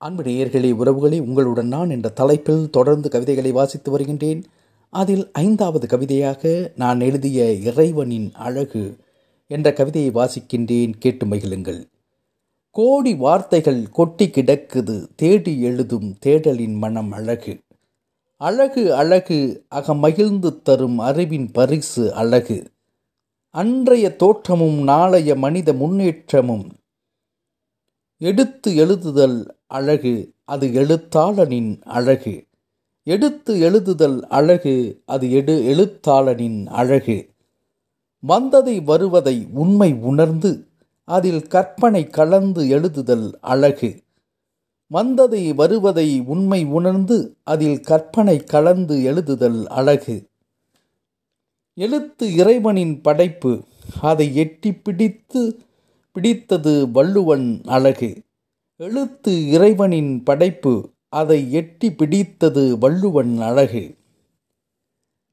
அன்பு நேயர்களே உறவுகளே உங்களுடன் நான் என்ற தலைப்பில் தொடர்ந்து கவிதைகளை வாசித்து வருகின்றேன். அதில் ஐந்தாவது கவிதையாக நான் எழுதிய இறைவனின் அழகு என்ற கவிதையை வாசிக்கின்றேன். கேட்டு மகிழுங்கள். கோடி வார்த்தைகள் கொட்டி கிடக்குது தேடி எழுதும் தேடலின் மனம் அழகு. அழகு அழகு அகமகிழ்ந்து தரும் அறிவின் பரிசு அழகு. அன்றைய தோற்றமும் நாளைய மனித முன்னேற்றமும். எடுத்து எழுதுதல் அழகு அது எழுத்தாளனின் அழகு. எடுத்து எழுதுதல் அழகு அது எடு எழுத்தாளனின் அழகு. வந்ததை வருவதை உண்மை உணர்ந்து அதில் கற்பனை கலந்து எழுதுதல் அழகு. வந்ததை வருவதை உண்மை உணர்ந்து அதில் கற்பனை கலந்து எழுதுதல் அழகு. எழுத்து இறைவனின் படைப்பு அதை எட்டி பிடித்து பிடித்தது வள்ளுவன் அழகு. எழுத்து இறைவனின் படைப்பு அதை எட்டி பிடித்தது வள்ளுவன் அழகு.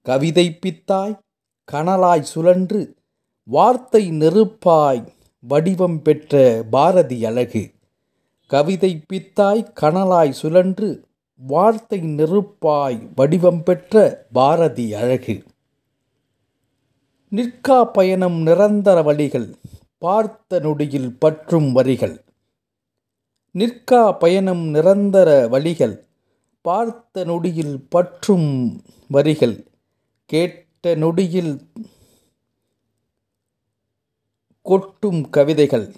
கவிதை பித்தாய் கனலாய் சுழன்று வார்த்தை நெருப்பாய் வடிவம் பெற்ற பாரதி அழகு. கவிதை பித்தாய் கனலாய் சுழன்று வார்த்தை நெருப்பாய் வடிவம் பெற்ற பாரதி அழகு. நிற்கா பயணம் நிரந்தர வழிகள் பார்த்த நொடியில் பற்றும் வரிகள். நிற்கா பயணம் நிரந்தர வழிகள் பார்த்த நொடியில் பற்றும் வரிகள் கேட்ட நொடியில் கொட்டும் கவிதைகள்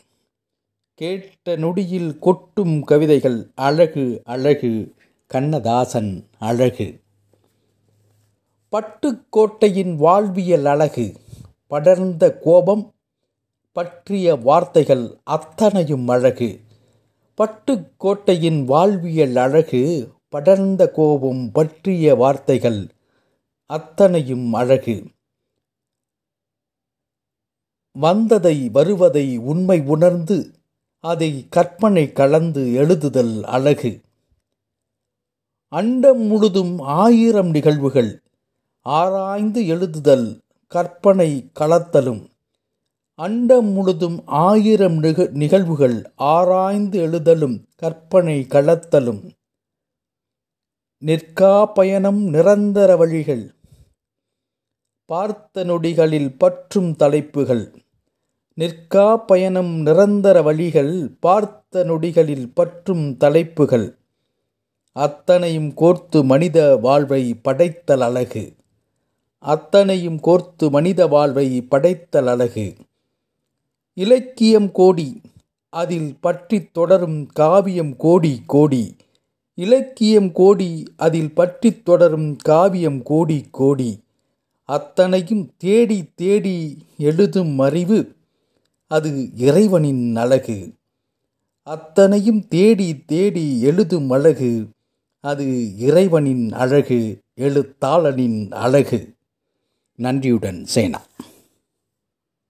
கேட்ட நொடியில் கொட்டும் கவிதைகள் அழகு அழகு கண்ணதாசன் அழகு. பட்டுக்கோட்டையின் வாழ்வியல் அழகு படர்ந்த கோபம் பற்றிய வார்த்தைகள் அத்தனையும் அழகு. பட்டுக்கோட்டையின் வாழ்வியல் அழகு படர்ந்த கோபம் பற்றிய வார்த்தைகள் அத்தனையும் அழகு. வந்ததை வருவதை உண்மை உணர்ந்து அதை கற்பனை கலந்து எழுதுதல் அழகு. அண்டம் முழுதும் ஆயிரம் நிகழ்வுகள் ஆராய்ந்து எழுதுதல் கற்பனை கலத்தலும். அண்டம் முழுதும் ஆயிரம் நிக நிகழ்வுகள் ஆராய்ந்து எழுதலும் கற்பனை கலத்தலும். நிற்கா பயணம் நிரந்தர வழிகள். பார்த்த நொடிகளில் பற்றும் தலைப்புகள். நிற்கா பயணம் நிரந்தர வழிகள் பார்த்த நொடிகளில் பற்றும் தலைப்புகள். அத்தனையும் கோர்த்து மனித வாழ்வை படைத்தல் அழகு. அத்தனையும் கோர்த்து மனித வாழ்வை படைத்தல் அழகு. இலக்கியம் கோடி அதில் பற்றி தொடரும் காவியம் கோடி கோடி. இலக்கியம் கோடி அதில் பற்றி தொடரும் காவியம் கோடி கோடி. அத்தனையும் தேடி தேடி எழுதும் அறிவு அது இறைவனின் அழகு. அத்தனையும் தேடி தேடி எழுதும் அழகு அது இறைவனின் அழகு எழுத்தாளனின் அழகு. நன்றியுடன் சேனா.